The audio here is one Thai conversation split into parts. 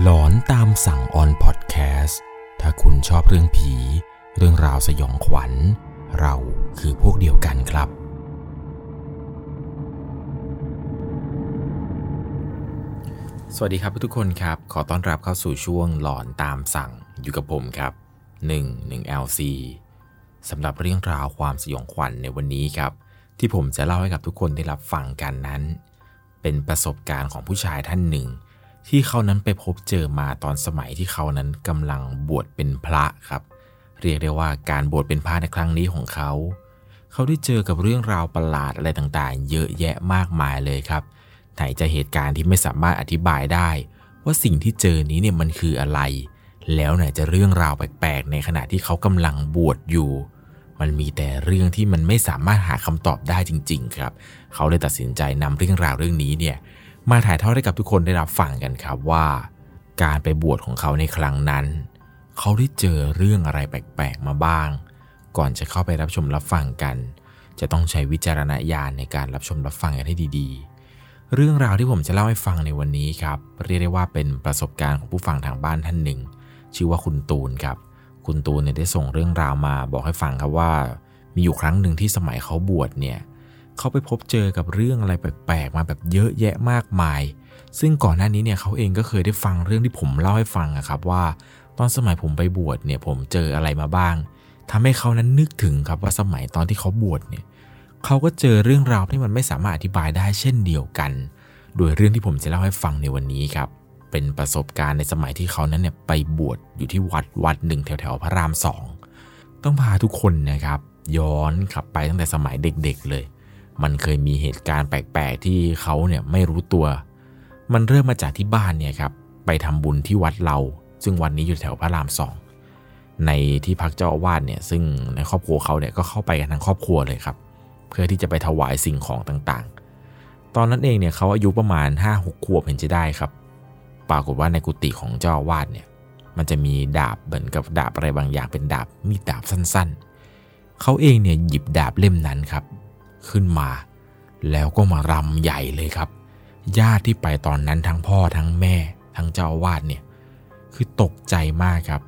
หลอนตามสั่งออนพอดแคสต์ถ้าคุณชอบเรื่องผี เรื่องราวสยองขวัญ เราคือพวกเดียวกันครับ สวัสดีครับทุกคนครับ ขอต้อนรับเข้าสู่ช่วงหลอนตามสั่งอยู่กับผมครับ 1 1 LC สำหรับเรื่องราวความสยองขวัญในวันนี้ครับ ที่ผมจะเล่าให้กับทุกคนได้รับฟังกันนั้น เป็นประสบการณ์ของผู้ชายท่านหนึ่ง ที่เขานั้นไปพบเจอมาตอนสมัยที่เขานั้นกำลังบวชเป็นพระครับ เรียกได้ว่าการบวชเป็นพระในครั้งนี้ของเขา เขาได้เจอกับเรื่องราวประหลาดอะไรต่างๆ เยอะแยะมากมายเลยครับ ไหนจะเหตุการณ์ที่ไม่สามารถอธิบายได้ ว่าสิ่งที่เจอนี้เนี่ยมันคืออะไร แล้วไหนจะเรื่องราวแปลกๆ ในขณะที่เขากำลังบวชอยู่มันมีแต่เรื่องที่มันไม่สามารถหาคำตอบได้จริง ๆ ครับ เขาเลยตัดสินใจนำเรื่องราวเรื่องนี้เนี่ย มาถ่ายทอดให้กับทุกคนได้รับฟังกันครับว่า การไปบวชของเขาในครั้งนั้น เขาได้เจอเรื่องอะไรแปลกๆมาบ้าง ก่อนจะเข้าไปรับชมรับฟังกัน จะต้องใช้วิจารณญาณในการรับชมรับฟังกันให้ดีๆ เรื่องราวที่ผมจะเล่าให้ฟังในวันนี้ครับ เรียกได้ว่าเป็นประสบการณ์ของผู้ฟังทางบ้านท่านหนึ่ง ชื่อว่าคุณตูนครับ คุณตูนเนี่ยได้ส่งเรื่องราวมาบอกให้ฟังครับว่า มีอยู่ครั้งหนึ่งที่สมัยเขาบวชเนี่ยเเขาไปพบเจอกับเรื่องอะไรแปลกๆมาแบบเยอะแยะมากมาย ซึ่งก่อนหน้านี้เนี่ยเขาเองก็เคยได้ฟังเรื่องที่ผมเล่าให้ฟังอะครับว่า ตอนสมัยผมไปบวชเนี่ยผมเจออะไรมาบ้างทำให้เขานั้นนึกถึงครับว่าสมัยตอนที่เขาบวชเนี่ยเขาก็เจอเรื่องราวที่มันไม่สามารถอธิบายได้เช่นเดียวกัน โดยเรื่องที่ผมจะเล่าให้ฟังในวันนี้ครับ เป็นประสบการณ์ในสมัยที่เขานั้นเนี่ยไปบวชอยู่ที่วัดวัดหนึ่งแถวๆพระรามสองต้องพาทุกคนนะครับย้อนขับไปตั้งแต่สมัยเด็กๆเลย มันเคยมีเหตุการณ์แปลกๆที่เขาเนี่ยไม่รู้ตัว มันเริ่มมาจากที่บ้านเนี่ยครับไปทำบุญที่วัดเรา ซึ่งวันนี้อยู่แถวพระรามสองในที่พักเจ้าอาวาสเนี่ยซึ่งในครอบครัวเขาเนี่ยก็เข้าไปกันทั้งครอบครัวเลยครับ เพื่อที่จะไปถวายสิ่งของต่างๆ ตอนนั้นเองเนี่ยเขาอายุประมาณ5้าหกขวบเห็นจะได้ครับ ปรากฏว่าในกุฏิของเจ้าอาวาสเนี่ยมันจะมีดาบเหมือนกับดาบอะไรบางอย่างเป็นดาบมีดดาบสั้นๆ เขาเองเนี่ยหยิบดาบเล่มนั้นครับ ขึ้นมา แล้วก็มารำใหญ่เลยครับ ญาติที่ไปตอนนั้นทั้งพ่อทั้งแม่ ทั้งเจ้าอาวาสเนี่ยคือตกใจมากครับ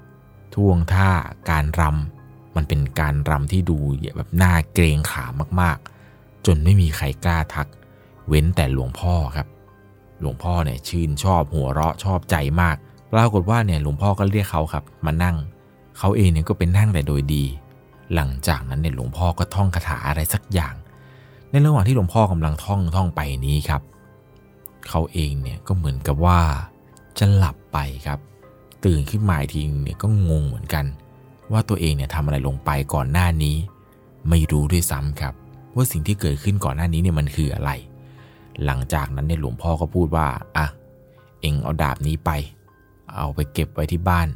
ท่วงท่าการรำมันเป็นการรำที่ดูแบบหน่าเกรงขามมากๆ จนไม่มีใครกล้าทัก เว้นแต่หลวงพ่อครับ หลวงพ่อเนี่ยชื่นชอบหัวเราะชอบใจมากปรากฏว่าเนี่ยหลวงพ่อก็เรียกเขาครับมานั่ง เขาเองเนี่ยก็เป็นนั่งแต่โดยดี หลังจากนั้นเนี่ยหลวงพ่อก็ท่องคาถาอะไรสักอย่าง ในระหว่างที่หลวงพ่อกำลังท่องท่องไปนี้ครับ เขาเองเนี่ยก็เหมือนกับว่าจะหลับไปครับ ตื่นขึ้นมาอีกทีเนี่ยก็งงเหมือนกัน ว่าตัวเองเนี่ยทำอะไรลงไปก่อนหน้านี้ ไม่รู้ด้วยซ้ำครับ ว่าสิ่งที่เกิดขึ้นก่อนหน้านี้เนี่ยมันคืออะไร หลังจากนั้นเนี่ยหลวงพ่อก็พูดว่าอะเอ็งเอาดาบนี้ไป เอาไปเก็บไว้ที่บ้าน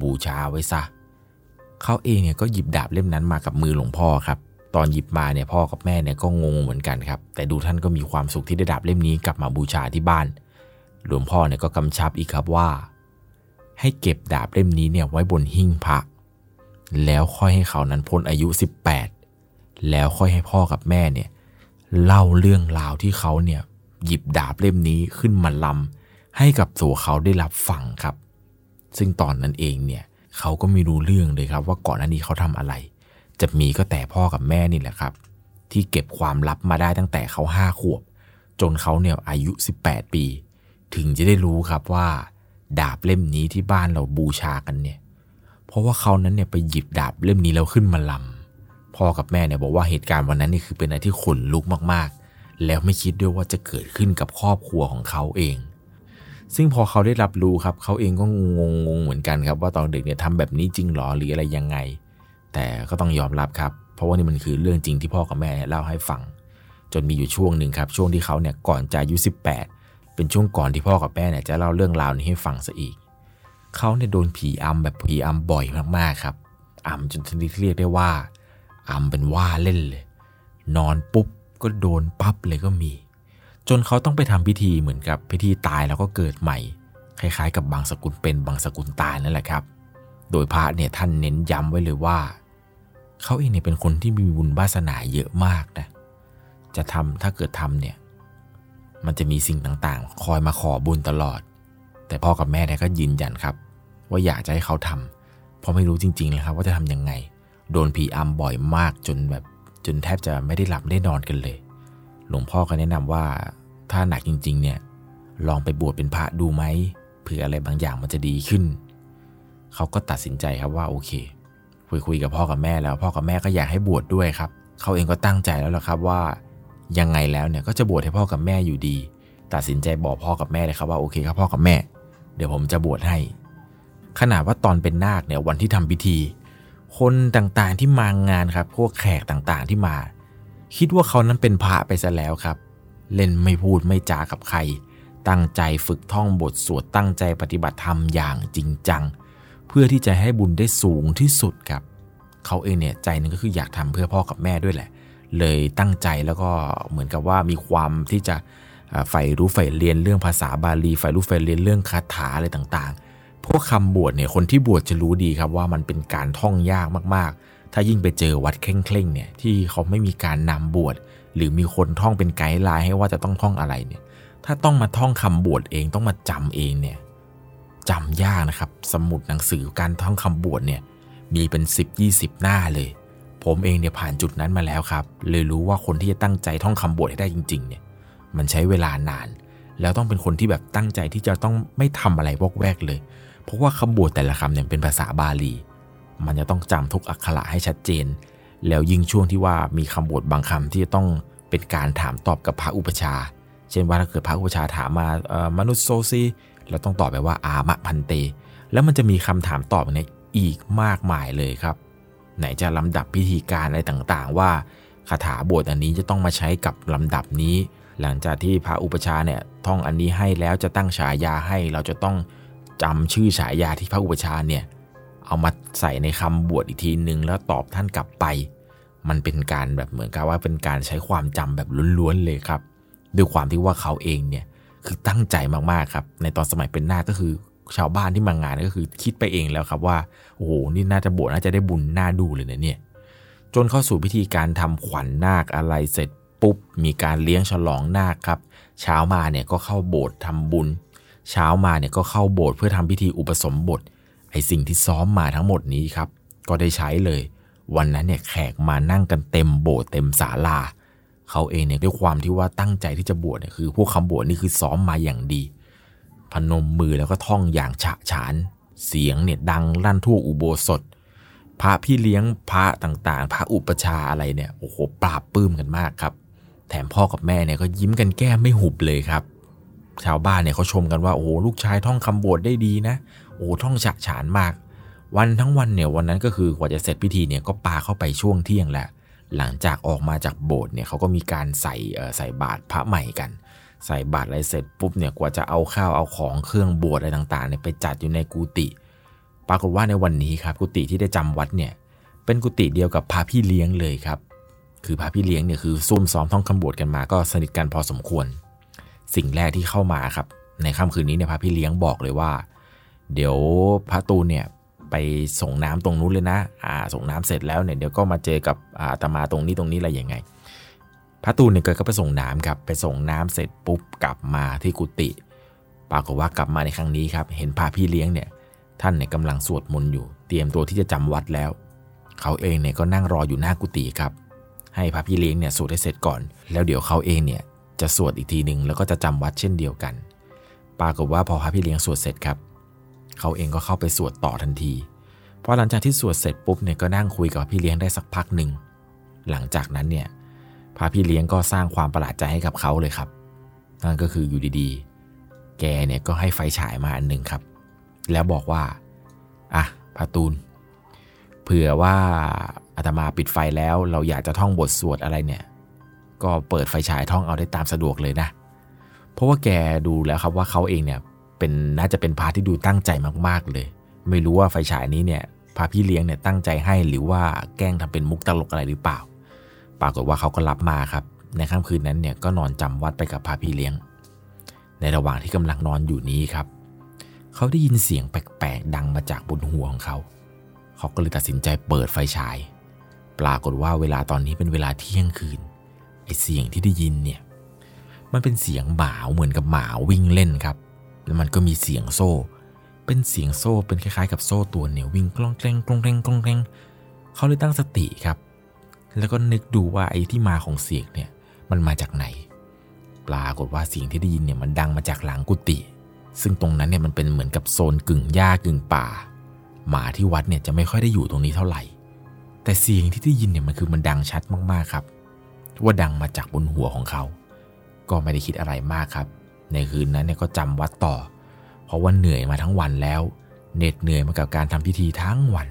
บูชาไว้ซะเขาเองเนี่ยก็หยิบดาบเล่มนั้นมากับมือหลวงพ่อครับ ตอนหยิบมาเนี่ยพ่อกับแม่เนี่ยก็งงเหมือนกันครับ แต่ดูท่านก็มีความสุขที่ได้ดาบเล่มนี้กลับมาบูชาที่บ้าน หลวงพ่อเนี่ยก็กำชับอีกครับว่า ให้เก็บดาบเล่มนี้เนี่ยไว้บนหิ้งพระ แล้วค่อยให้เขานั้นพ้นอายุ 18 แล้วค่อยให้พ่อกับแม่เนี่ยเล่าเรื่องราวที่เขาเนี่ยหยิบดาบเล่มนี้ขึ้นมาลำให้กับตัวเขาได้รับฟังครับ ซึ่งตอนนั้นเองเนี่ยเขาก็ไม่รู้เรื่องเลยครับว่าก่อนหน้านี้เขาทำอะไร จะมีก็แต่พ่อกับแม่นี่แหละครับ ที่เก็บความลับมาได้ตั้งแต่เขาห้าขวบ จนเขาเนี่ยอายุ 18 ปี ถึงจะได้รู้ครับว่า ดาบเล่มนี้ที่บ้านเราบูชากันเนี่ย เพราะว่าเขานั้นเนี่ยไปหยิบดาบเล่มนี้แล้วขึ้นมาลำพ่อกับแม่เนี่ยบอกว่าเหตุการณ์วันนั้นนี่คือเป็นอะไรที่ขนลุกมากๆ แล้วไม่คิดด้วยว่าจะเกิดขึ้นกับครอบครัวของเขาเองซึ่งพอเขาได้รับรู้ครับเขาเองก็งงงๆเหมือนกันครับว่าตอนเด็กเนี่ยทำแบบนี้จริงหรอหรืออะไรยังไง แต่ก็ต้องยอมรับครับ เพราะว่านี่มันคือเรื่องจริงที่พ่อกับแม่เนี่ยเล่าให้ฟัง จนมีอยู่ช่วงหนึ่งครับ ช่วงที่เขาเนี่ยก่อนจะอายุ 18 เป็นช่วงก่อนที่พ่อกับแม่เนี่ยจะเล่าเรื่องราวนี้ให้ฟังซะอีก เขาเนี่ยโดนผีอำแบบผีอำบ่อยมากๆครับอำจนชนิดที่เรียกได้ว่าอำเป็นว่าเล่นเลย นอนปุ๊บก็โดนปั๊บเลยก็มี จนเขาต้องไปทำพิธีเหมือนกับพิธีตายแล้วก็เกิดใหม่ คล้ายๆ กับบางสกุลเป็นบางสกุลตายนั่นแหละครับ โดยพระเนี่ยท่านเน้นย้ำไว้เลยว่า เขาเองเนี่ยเป็นคนที่มีบุญวาสนาเยอะมากนะ จะทำถ้าเกิดทำเนี่ย มันจะมีสิ่งต่างๆ คอยมาขอบุญตลอด แต่พ่อกับแม่เนี่ยก็ยืนยันครับ ว่าอยากจะให้เขาทำเพราะไม่รู้จริงๆเลยครับว่าจะทำยังไง โดนผีอำบ่อยมากจนแบบจนแทบจะไม่ได้หลับได้นอนกันเลย หลวงพ่อก็แนะนำว่าถ้าหนักจริง ๆ เนี่ย ลองไปบวชเป็นพระดูไหมเผื่ออะไรบางอย่างมันจะดีขึ้น เขาก็ตัดสินใจครับว่าโอเค คุยคุยกับพ่อกับแม่แล้ว พ่อกับแม่ก็อยากให้บวชดด้วยครับ เขาเองก็ตั้งใจแล้วละครับว่ายังไงแล้วเนี่ยก็จะบวชให้พ่อกับแม่อยู่ดี ตัดสินใจบอกพ่อกับแม่เลยครับว่าโอเคครับพ่อกับแม่ เดี๋ยวผมจะบวชให้ ขนาดว่าตอนเป็นนาคเนี่ยวันที่ทำพิธี คนต่างๆที่มางานครับ พวกแขกต่างๆที่มา คิดว่าเขานั้นเป็นพระไปซะแล้วครับ เล่นไม่พูดไม่จากับใคร ตั้งใจฝึกท่องบทสวดตั้งใจปฏิบัติธรรมอย่างจริงจัง เพื่อที่จะให้บุญได้สูงที่สุดครับเขาเองเนี่ยใจนึงก็คืออยากทำเพื่อพ่อกับแม่ด้วยแหละ เลยตั้งใจแล้วก็เหมือนกับว่ามีความที่จะใฝ่รู้ใฝ่เรียนเรื่องภาษาบาลีใฝ่รู้ใฝ่เรียนเรื่องคาถาอะไรต่างๆ พวกคำบวชเนี่ยคนที่บวชจะรู้ดีครับว่ามันเป็นการท่องยากมากๆ ถ้ายิ่งไปเจอวัดเคร่งๆเนี่ยที่เขาไม่มีการนำบวชหรือมีคนท่องเป็นไกด์ไลน์ให้ว่าจะต้องท่องอะไรเนี่ยถ้าต้องมาท่องคำบวชเองต้องมาจำเองเนี่ย จำยากนะครับ สมุดหนังสือการท่องคำบวชเนี่ยมีเป็น 10-20 หน้าเลย ผมเองเนี่ยผ่านจุดนั้นมาแล้วครับ เลยรู้ว่าคนที่จะตั้งใจท่องคำบวชให้ได้จริง ๆ เนี่ย มันใช้เวลานาน แล้วต้องเป็นคนที่แบบตั้งใจที่จะต้องไม่ทำอะไรวอกแวกเลย เพราะว่าคำบวชแต่ละคำเนี่ยเป็นภาษาบาลี มันจะต้องจำทุกอักขระให้ชัดเจน แล้วยิ่งช่วงที่ว่ามีคำบวชบางคำที่จะต้องเป็นการถามตอบกับพระอุปชา เช่นว่าถ้าเกิดพระอุปชาถามมามนุษย์โซซี เราต้องตอบไปว่าอามะพันเต แล้วมันจะมีคำถามตอบเนี่ยอีกมากมายเลยครับ ไหนจะลำดับพิธีการอะไรต่างๆ ว่าคาถาบวชอันนี้จะต้องมาใช้กับลำดับนี้ หลังจากที่พระอุปชาเนี่ยท่องอันนี้ให้แล้วจะตั้งฉายาให้เราจะต้องจำชื่อฉายาที่พระอุปชาเนี่ยเอามาใส่ในคำบวชอีกทีหนึ่งแล้วตอบท่านกลับไป มันเป็นการแบบเหมือนกับว่าเป็นการใช้ความจำแบบล้วนๆเลยครับ ด้วยความที่ว่าเขาเองเนี่ย คือตั้งใจมากๆครับ ในตอนสมัยเป็นนาคก็คือชาวบ้านที่มางานก็คือคิดไปเองแล้วครับว่า โอ้โหนี่น่าจะบวชน่าจะได้บุญน่าดูเลยนะเนี่ยจนเข้าสู่พิธีการทำขวัญนนาคอะไรเสร็จปุ๊บ มีการเลี้ยงฉลองนาคครับ เช้ามาเนี่ยก็เข้าโบสถ์ทำบุญ เช้ามาเนี่ยก็เข้าโบสถ์เพื่อทำพิธีอุปสมบทไอสิ่งที่ซ้อมมาทั้งหมดนี้ครับ ก็ได้ใช้เลย วันนั้นเนี่ยแขกมานั่งกันเต็มโบสถ์เต็มศาลา เขาเองเนี่ยด้วยความที่ว่าตั้งใจที่จะบวชเนี่ยคือ พวกคำบวชนี่คือซ้อมมาอย่างดี พนมมือแล้วก็ท่องอย่างฉะฉาน เสียงเนี่ยดังลั่นทั่วอุโบสถ พระพี่เลี้ยงพระต่างๆ พระอุปชาอะไรเนี่ยโอ้โหปราบปื้มกันมากครับ แถมพ่อกับแม่เนี่ยก็ยิ้มกันแก้ไม่หุบเลยครับ ชาวบ้านเนี่ยเขาชมกันว่าโอ้โหลูกชายท่องคำบวชได้ดีนะ โอ้ท่องฉะฉานมาก วันทั้งวันเนี่ยวันนั้นก็คือกว่าจะเสร็จพิธีเนี่ยก็ปาเข้าไปช่วงเที่ยงแหละ หลังจากออกมาจากโบสถ์เนี่ยเขาก็มีการใส่ใส่บาตรพระใหม่กัน ใส่บาตรอะไรเสร็จปุ๊บเนี่ยกว่าจะเอาข้าวเอาของเครื่องบวชอะไรต่างๆเนี่ยไปจัดอยู่ในกุฏิปรากฏว่าในวันนี้ครับกุฏิที่ได้จำวัดเนี่ยเป็นกุฏิเดียวกับพระพี่เลี้ยงเลยครับ คือพระพี่เลี้ยงเนี่ยคือซุ่มซ้อมท่องคำบวชกันมาก็สนิทกันพอสมควร สิ่งแรกที่เข้ามาครับ ในค่ำคืนนี้เนี่ยพระพี่เลี้ยงบอกเลยว่า เดี๋ยวพระตูนเนี่ย ไปส่งน้ำตรงนู้นเลยนะอ่าส่งน้ำเสร็จแล้วเนี่ยเดี๋ยวก็มาเจอกับอาตมาตรงนี้ตรงนี้อะไรยังไง พระตูนเนี่ยก็ไปส่งน้ำครับไปส่งน้ำเสร็จปุ๊บกลับมาที่กุฏิปรากฏว่ากลับมาในครั้งนี้ครับ เห็นพระพี่เลี้ยงเนี่ยท่านเนี่ยกำลังสวดมนต์อยู่ เตรียมตัวที่จะจำวัดแล้ว เขาเองเนี่ยก็นั่งรออยู่หน้ากุฏิครับ ให้พระพี่เลี้ยงเนี่ยสวดให้เสร็จก่อน แล้วเดี๋ยวเขาเองเนี่ยจะสวดอีกทีหนึ่งแล้วก็จะจำวัดเช่นเดียวกัน ปรากฏว่าพอพระพี่เลี้ยงสวดเสร็จครับ เขาเองก็เข้าไปสวดต่อทันที พอหลังจากที่สวดเสร็จปุ๊บเนี่ยก็นั่งคุยกับพี่เลี้ยงได้สักพักหนึ่ง หลังจากนั้นเนี่ยพระพี่เลี้ยงก็สร้างความประหลาดใจให้กับเขาเลยครับ นั่นก็คืออยู่ดีๆ แกเนี่ยก็ให้ไฟฉายมาอันหนึ่งครับ แล้วบอกว่า อะพาตูน เผื่อว่าอาตมาปิดไฟแล้วเราอยากจะท่องบทสวดอะไรเนี่ย ก็เปิดไฟฉายท่องเอาได้ตามสะดวกเลยนะ เพราะว่าแกดูแล้วครับว่าเขาเองเนี่ย เป็นน่าจะเป็นพาที่ดูตั้งใจมากๆเลย ไม่รู้ว่าไฟฉายนี้เนี่ยพาพี่เลี้ยงเนี่ยตั้งใจให้หรือว่าแกล้งทำเป็นมุกตลกอะไรหรือเปล่า ปรากฏว่าเขาก็รับมาครับ ในค่ำคืนนั้นเนี่ยก็นอนจำวัดไปกับพาพี่เลี้ยง ในระหว่างที่กำลังนอนอยู่นี้ครับ เขาได้ยินเสียงแปลกๆดังมาจากบนหัวของเขา เขาก็เลยตัดสินใจเปิดไฟฉาย ปรากฏว่าเวลาตอนนี้เป็นเวลาเที่ยงคืนไอเสียงที่ได้ยินเนี่ยมันเป็นเสียงหมาเหมือนกับหมาวิ่งเล่นครับ แล้วมันก็มีเสียงโซ่ เป็นเสียงโซ่เป็นคล้ายๆ กับโซ่ตัวเหนี่ยวิ่งกล้องแกล้งกล้องแกล้งกล้องแกล้งเขาเลยตั้งสติครับ แล้วก็นึกดูว่าไอ้ที่มาของเสียงเนี่ยมันมาจากไหน ปรากฏว่าเสียงที่ได้ยินเนี่ยมันดังมาจากหลังกุฏิซึ่งตรงนั้นเนี่ยมันเป็นเหมือนกับโซนกึ่งหญ้ากึ่งป่า หมาที่วัดเนี่ยจะไม่ค่อยได้อยู่ตรงนี้เท่าไหร่ แต่เสียงที่ได้ยินเนี่ยมันคือมันดังชัดมากๆครับ ว่าดังมาจากบนหัวของเขา ก็ไม่ได้คิดอะไรมากครับ ในคืนนั้นเนี่ยก็จำวัดต่อ เพราะว่าเหนื่อยมาทั้งวันแล้วเหน็ดเหนื่อยมากับการทำพิธีทั้งวัน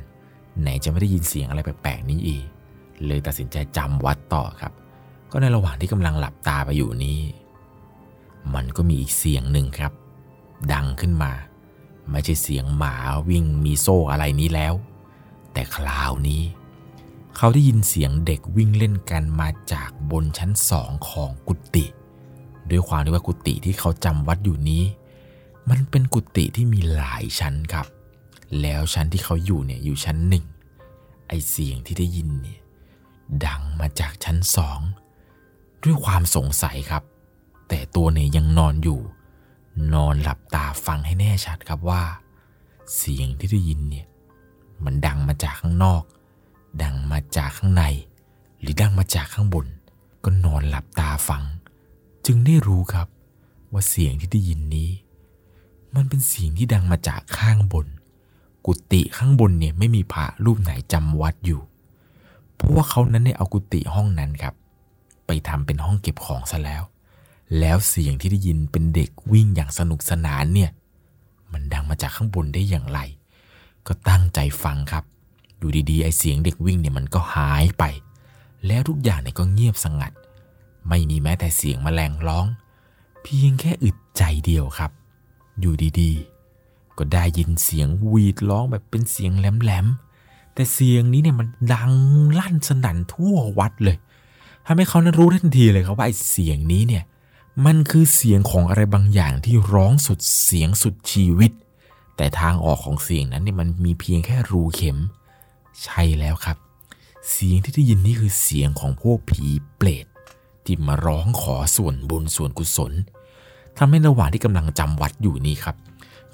ไหนจะไม่ได้ยินเสียงอะไรแปลกๆนี้อีก เลยตัดสินใจจำวัดต่อครับ ก็ในระหว่างที่กำลังหลับตาไปอยู่นี้ มันก็มีอีกเสียงหนึ่งครับ ดังขึ้นมา ไม่ใช่เสียงหมาวิ่งมีโซ่อะไรนี้แล้ว แต่คราวนี้ เขาได้ยินเสียงเด็กวิ่งเล่นกันมาจากบนชั้นสองของกุฏิ ด้วยความที่ว่ากุฏิที่เขาจำวัดอยู่นี้ มันเป็นกุฏิที่มีหลายชั้นครับ แล้วชั้นที่เขาอยู่เนี่ยอยู่ชั้นหนึ่งไอเสียงที่ได้ยินเนี่ยดังมาจากชั้นสองด้วยความสงสัยครับ แต่ตัวเนี่ยยังนอนอยู่ นอนหลับตาฟังให้แน่ชัดครับว่า เสียงที่ได้ยินเนี่ยมันดังมาจากข้างนอก ดังมาจากข้างใน หรือดังมาจากข้างบน ก็นอนหลับตาฟัง จึงได้รู้ครับว่าเสียงที่ได้ยินนี้ มันเป็นเสียงที่ดังมาจากข้างบน กุฏิข้างบนเนี่ยไม่มีพระรูปไหนจำวัดอยู่ เพราะว่าเขานั้นเนี่ยเอากุฏิห้องนั้นครับ ไปทำเป็นห้องเก็บของซะแล้ว แล้วเสียงที่ได้ยินเป็นเด็กวิ่งอย่างสนุกสนานเนี่ย มันดังมาจากข้างบนได้อย่างไร ก็ตั้งใจฟังครับ อยู่ดีๆไอเสียงเด็กวิ่งเนี่ยมันก็หายไป แล้วทุกอย่างเนี่ยก็เงียบสงัด ไม่มีแม้แต่เสียงแมลงร้อง เพียงแค่อึดใจเดียวครับ อยู่ดีๆ ก็ได้ยินเสียงวีดร้องแบบเป็นเสียงแหลมๆ แต่เสียงนี้เนี่ยมันดังลั่นสนั่นทั่ววัดเลยทำให้เขานั้นรู้ทันทีเลยครับว่าไอ้เสียงนี้เนี่ยมันคือเสียงของอะไรบางอย่างที่ร้องสุดเสียงสุดชีวิต แต่ทางออกของเสียงนั้นเนี่ยมันมีเพียงแค่รูเข็ม ใช่แล้วครับ เสียงที่ได้ยินนี่คือเสียงของพวกผีเปรต ที่มาร้องขอส่วนบุญส่วนกุศลทำให้ระหว่างที่กำลังจำวัดอยู่นี้ครับ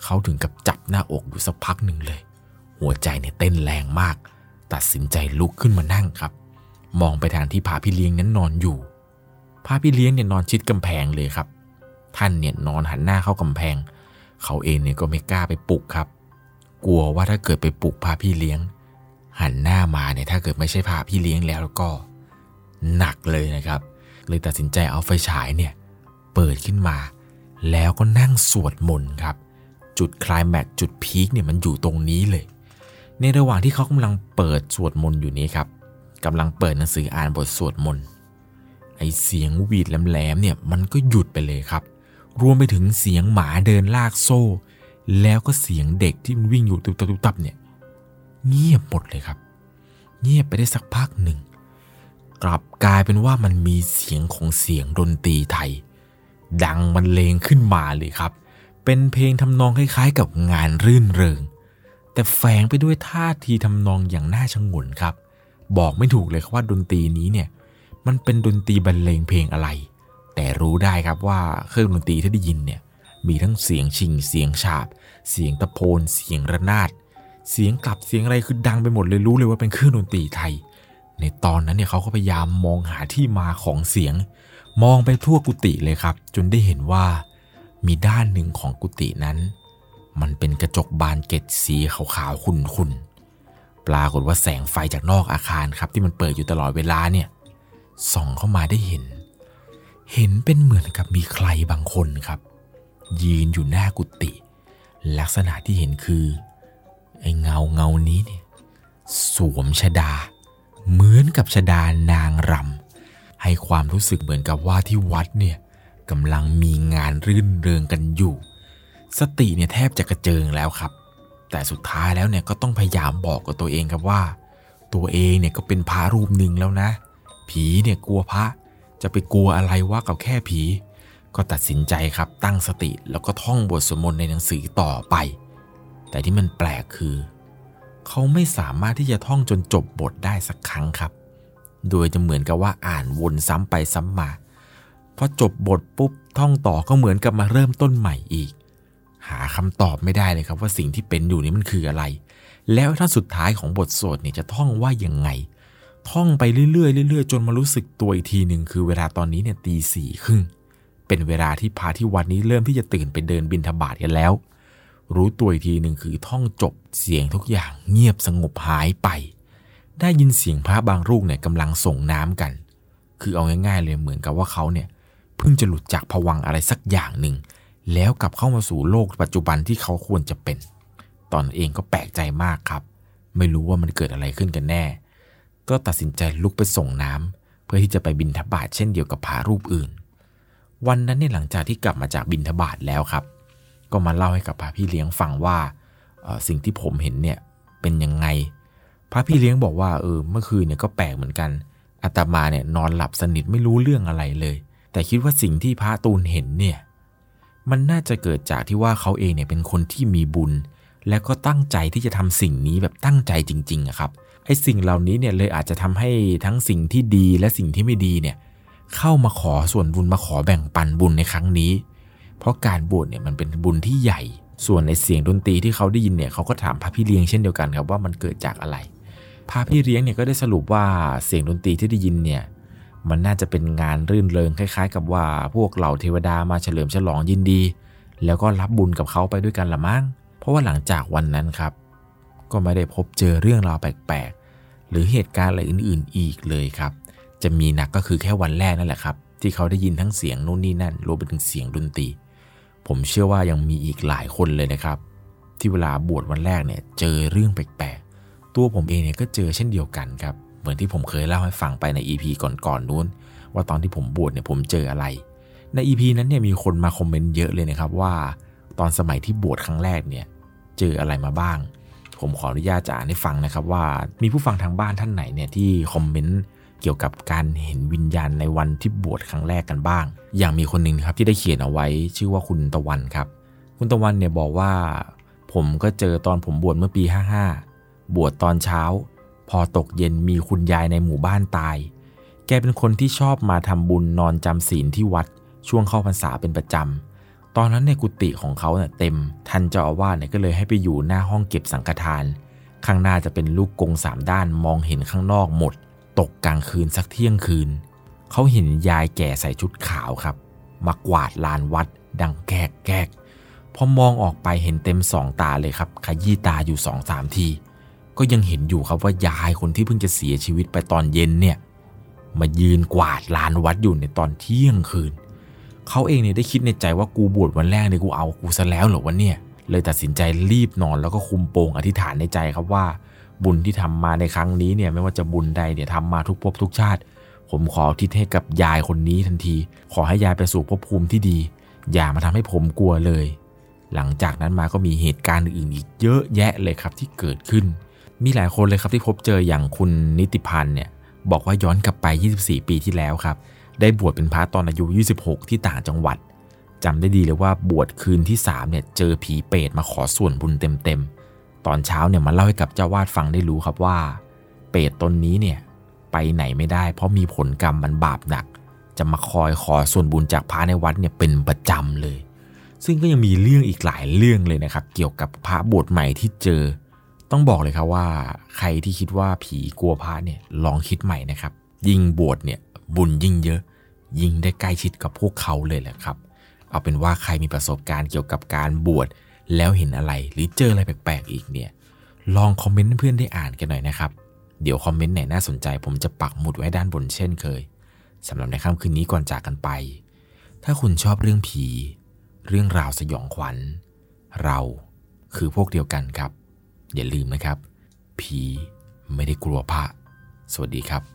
เขาถึงกับจับหน้าอกอยู่สักพักหนึ่งเลย หัวใจเนี่ยเต้นแรงมาก ตัดสินใจลุกขึ้นมานั่งครับ มองไปทางที่พาพี่เลี้ยงนั้นนอนอยู่พาพี่เลี้ยงเนี่ยนอนชิดกำแพงเลยครับ ท่านเนี่ยนอนหันหน้าเข้ากำแพง เขาเองเนี่ยก็ไม่กล้าไปปลุกครับ กลัวว่าถ้าเกิดไปปลุกพาพี่เลี้ยง หันหน้ามาเนี่ยถ้าเกิดไม่ใช่พาพี่เลี้ยงแล้วก็หนักเลยนะครับ เลยตัดสินใจเอาไฟฉายเนี่ยเปิดขึ้นมา แล้วก็นั่งสวดมนต์ครับ จุดคลายแม็กจุดพีคเนี่ยมันอยู่ตรงนี้เลย ในระหว่างที่เขากำลังเปิดสวดมนต์อยู่นี้ครับกำลังเปิดหนังสืออ่านบทสวดมนต์ไอเสียงวีดแหลมๆเนี่ยมันก็หยุดไปเลยครับ รวมไปถึงเสียงหมาเดินลากโซ่ แล้วก็เสียงเด็กที่มันวิ่งอยู่ตุบตับตุบตับเนี่ยเงียบหมดเลยครับ เงียบไปได้สักพักหนึ่ง กลับกลายเป็นว่ามันมีเสียงของเสียงดนตรีไทย ดังบรรเลงขึ้นมาเลยครับ เป็นเพลงทำนองคล้ายๆ กับงานรื่นเริง แต่แฝงไปด้วยท่าทีทำนองอย่างน่าชงนครับ บอกไม่ถูกเลยครับว่าดนตรีนี้เนี่ยมันเป็นดนตรีบรรเลงเพลงอะไร แต่รู้ได้ครับว่าเครื่องดนตรีที่ได้ยินเนี่ยมีทั้งเสียงชิง เสียงฉาบ เสียงตะโพน เสียงระนาด เสียงกลับเสียงอะไรคือดังไปหมดเลยรู้เลยว่าเป็นเครื่องดนตรีไทย ในตอนนั้นเนี่ยเขาก็พยายามมองหาที่มาของเสียง มองไปทั่วกุฏิเลยครับ จนได้เห็นว่ามีด้านหนึ่งของกุฏินั้น มันเป็นกระจกบานเกล็ดสีขาวๆขุ่นๆปรากฏว่าแสงไฟจากนอกอาคารครับ ที่มันเปิดอยู่ตลอดเวลาเนี่ยส่องเข้ามาได้เห็น เห็นเป็นเหมือนกับมีใครบางคนครับ ยืนอยู่หน้ากุฏิลักษณะที่เห็นคือไอ้เงาเงานี้เนี่ยสวมชดา เหมือนกับชดานางรำให้ความรู้สึกเหมือนกับว่าที่วัดเนี่ยกำลังมีงานรื่นเริงกันอยู่ สติเนี่ยแทบจะกระเจิงแล้วครับ แต่สุดท้ายแล้วเนี่ยก็ต้องพยายามบอกกับตัวเองครับว่า ตัวเองเนี่ยก็เป็นพระรูปหนึ่งแล้วนะ ผีเนี่ยกลัวพระ จะไปกลัวอะไรว่ากับแค่ผี ก็ตัดสินใจครับตั้งสติแล้วก็ท่องบทสวดมนต์ในหนังสือต่อไป แต่ที่มันแปลกคือ เขาไม่สามารถที่จะท่องจนจบบทได้สักครั้งครับ โดยจะเหมือนกับว่าอ่านวนซ้ำไปซ้ำมาพอจบบทปุ๊บท่องต่อก็เหมือนกับมาเริ่มต้นใหม่อีก หาคำตอบไม่ได้เลยครับว่าสิ่งที่เป็นอยู่นี้มันคืออะไร แล้วท่านสุดท้ายของบทสวดเนี่ยจะท่องว่ายังไง ท่องไปเรื่อยๆเรื่อยๆ จนมารู้สึกตัวอีกทีหนึ่งคือเวลาตอนนี้เนี่ยตีสี่ครึ่งเป็นเวลาที่พาที่วัดนี้เริ่มที่จะตื่นไปเดินบินทบาทกันแล้ว รู้ตัวอีกทีหนึ่งคือท่องจบเสียงทุกอย่างเงียบสงบหายไป ได้ยินเสียงพระบางรูปเนี่ยกำลังส่งน้ำกัน คือเอาง่ายๆเลยเหมือนกับว่าเขาเนี่ยเพิ่งจะหลุดจากผวังอะไรสักอย่างหนึ่งแล้วกลับเข้ามาสู่โลกปัจจุบันที่เขาควรจะเป็น ตอนเองก็แปลกใจมากครับ ไม่รู้ว่ามันเกิดอะไรขึ้นกันแน่ ก็ตัดสินใจลุกไปส่งน้ำเพื่อที่จะไปบินทบาทเช่นเดียวกับพระรูปอื่น วันนั้นเนี่ยหลังจากที่กลับมาจากบินทบาทแล้วครับ ก็มาเล่าให้กับพระพี่เลี้ยงฟังว่าสิ่งที่ผมเห็นเนี่ยเป็นยังไง พระพี่เลี้ยงบอกว่าเออเมื่อคืนเนี่ยก็แปลกเหมือนกันอาตมาเนี่ยนอนหลับสนิทไม่รู้เรื่องอะไรเลย แต่คิดว่าสิ่งที่พระตูนเห็นเนี่ยมันน่าจะเกิดจากที่ว่าเขาเองเนี่ยเป็นคนที่มีบุญ และก็ตั้งใจที่จะทำสิ่งนี้แบบตั้งใจจริงๆครับไอ้สิ่งเหล่านี้เนี่ยเลยอาจจะทำให้ทั้งสิ่งที่ดีและสิ่งที่ไม่ดีเนี่ยเข้ามาขอส่วนบุญมาขอแบ่งปันบุญในครั้งนี้ เพราะการบวชเนี่ยมันเป็นบุญที่ใหญ่ ส่วนในเสียงดนตรีที่เขาได้ยินเนี่ยเขาก็ถามพระพี่เลี้ยงเช่นเดียวกันครับว่ามันเกิดจากอะไร พระพี่เลี้ยงเนี่ยก็ได้สรุปว่าเสียงดนตรีที่ได้ยินเนี่ยมันน่าจะเป็นงานรื่นเริงคล้ายๆ กับว่าพวกเหล่าเทวดามาเฉลิมฉลองยินดี แล้วก็รับบุญกับเขาไปด้วยกันละมั้ง เพราะว่าหลังจากวันนั้นครับ ก็ไม่ได้พบเจอเรื่องราวแปลกๆ หรือเหตุการณ์อะไรอื่นๆอีกเลยครับ จะมีหนักก็คือแค่วันแรกนั่นแหละครับ ที่เขาได้ยินทั้งเสียงนู่นนี่นั่นรวมไปถึงเสียงดนตรี ผมเชื่อว่ายังมีอีกหลายคนเลยนะครับ ที่เวลาบวชวันแรกเนี่ยเจอเรื่องแปลกๆ ตัวผมเองเนี่ยก็เจอเช่นเดียวกันครับ เหมือนที่ผมเคยเล่าให้ฟังไปใน EP ก่อนๆนนู้น ว่าตอนที่ผมบวชเนี่ยผมเจออะไร ใน EP นั้นเนี่ยมีคนมาคอมเมนต์เยอะเลยนะครับว่า ตอนสมัยที่บวชครั้งแรกเนี่ยเจออะไรมาบ้าง ผมขออนุญาตจะอ่านให้ฟังนะครับว่ามีผู้ฟังทางบ้านท่านไหนเนี่ยที่คอมเมนต์ กี่ยวกับการเห็นวิญญาณในวันที่บวชครั้งแรกกันบ้าง อย่างมีคนหนึ่งครับที่ได้เขียนเอาไว้ชื่อว่าคุณตะวันครับ คุณตะวันเนี่ยบอกว่า ผมก็เจอตอนผมบวชเมื่อปี 55 บวชตอนเช้า พอตกเย็นมีคุณยายในหมู่บ้านตาย แกเป็นคนที่ชอบมาทำบุญนอนจำศีลที่วัดช่วงเข้าพรรษาเป็นประจำตอนนั้นในกุฏิของเขาเนี่ยเต็ม ท่านเจ้าอาวาสเนี่ยก็เลยให้ไปอยู่หน้าห้องเก็บสังฆทาน ข้างหน้าจะเป็นลูกกงสามด้านมองเห็นข้างนอกหมด ตกกลางคืนสักเที่ยงคืน เขาเห็นยายแก่ใส่ชุดขาวครับ มากวาดลานวัด ดังแกกแกกพอมองออกไปเห็นเต็มสองตาเลยครับ ขยี้ตาอยู่สองสามที ก็ยังเห็นอยู่ครับว่ายายคนที่เพิ่งจะเสียชีวิตไปตอนเย็นเนี่ย มายืนกวาดลานวัดอยู่ในตอนเที่ยงคืน เขาเองเนี่ยได้คิดในใจว่ากูบวชวันแรกเนี่ยกูเอากูซะแล้วเหรอวะเนี่ย เลยตัดสินใจรีบนอนแล้วก็คุมโปงอธิษฐานในใจครับว่า บุญที่ทำมาในครั้งนี้เนี่ยไม่ว่าจะบุญใดเนี่ยทำมาทุกภพทุกชาติ ผมขอทิศให้กับยายคนนี้ทันที ขอให้ยายไปสู่ภพภูมิที่ดี อย่ามาทำให้ผมกลัวเลย หลังจากนั้นมาก็มีเหตุการณ์อื่นอีกเยอะแยะเลยครับที่เกิดขึ้น มีหลายคนเลยครับที่พบเจออย่างคุณนิติพันธ์เนี่ยบอกว่าย้อนกลับไป 24 ปีที่แล้วครับ ได้บวชเป็นพระตอนอายุ 26 ที่ต่างจังหวัดจำได้ดีเลยว่าบวชคืนที่3เนี่ยเจอผีเปรตมาขอส่วนบุญเต็มๆ ตอนเช้าเนี่ยมาเล่าให้กับเจ้าวาดฟังได้รู้ครับว่า เปรตตนนี้เนี่ยไปไหนไม่ได้ เพราะมีผลกรรมมันบาปหนัก จะมาคอยขอส่วนบุญจากพระในวัดเนี่ยเป็นประจำเลย ซึ่งก็ยังมีเรื่องอีกหลายเรื่องเลยนะครับ เกี่ยวกับพระบวชใหม่ที่เจอ ต้องบอกเลยครับว่า ใครที่คิดว่าผีกลัวพระเนี่ยลองคิดใหม่นะครับ ยิ่งบวชเนี่ยบุญยิ่งเยอะ ยิ่งได้ใกล้ชิดกับพวกเขาเลยแหละครับ เอาเป็นว่าใครมีประสบการณ์เกี่ยวกับการบวช แล้วเห็นอะไรหรือเจออะไรแปลกๆอีกเนี่ย ลองคอมเมนต์เพื่อนได้อ่านกันหน่อยนะครับ เดี๋ยวคอมเมนต์ไหนน่าสนใจ ผมจะปักหมุดไว้ด้านบนเช่นเคยสำหรับในค่ำคืนนี้ก่อนจากกันไป ถ้าคุณชอบเรื่องผี เรื่องราวสยองขวัญ เราคือพวกเดียวกันครับ อย่าลืมนะครับ ผีไม่ได้กลัวพระ สวัสดีครับ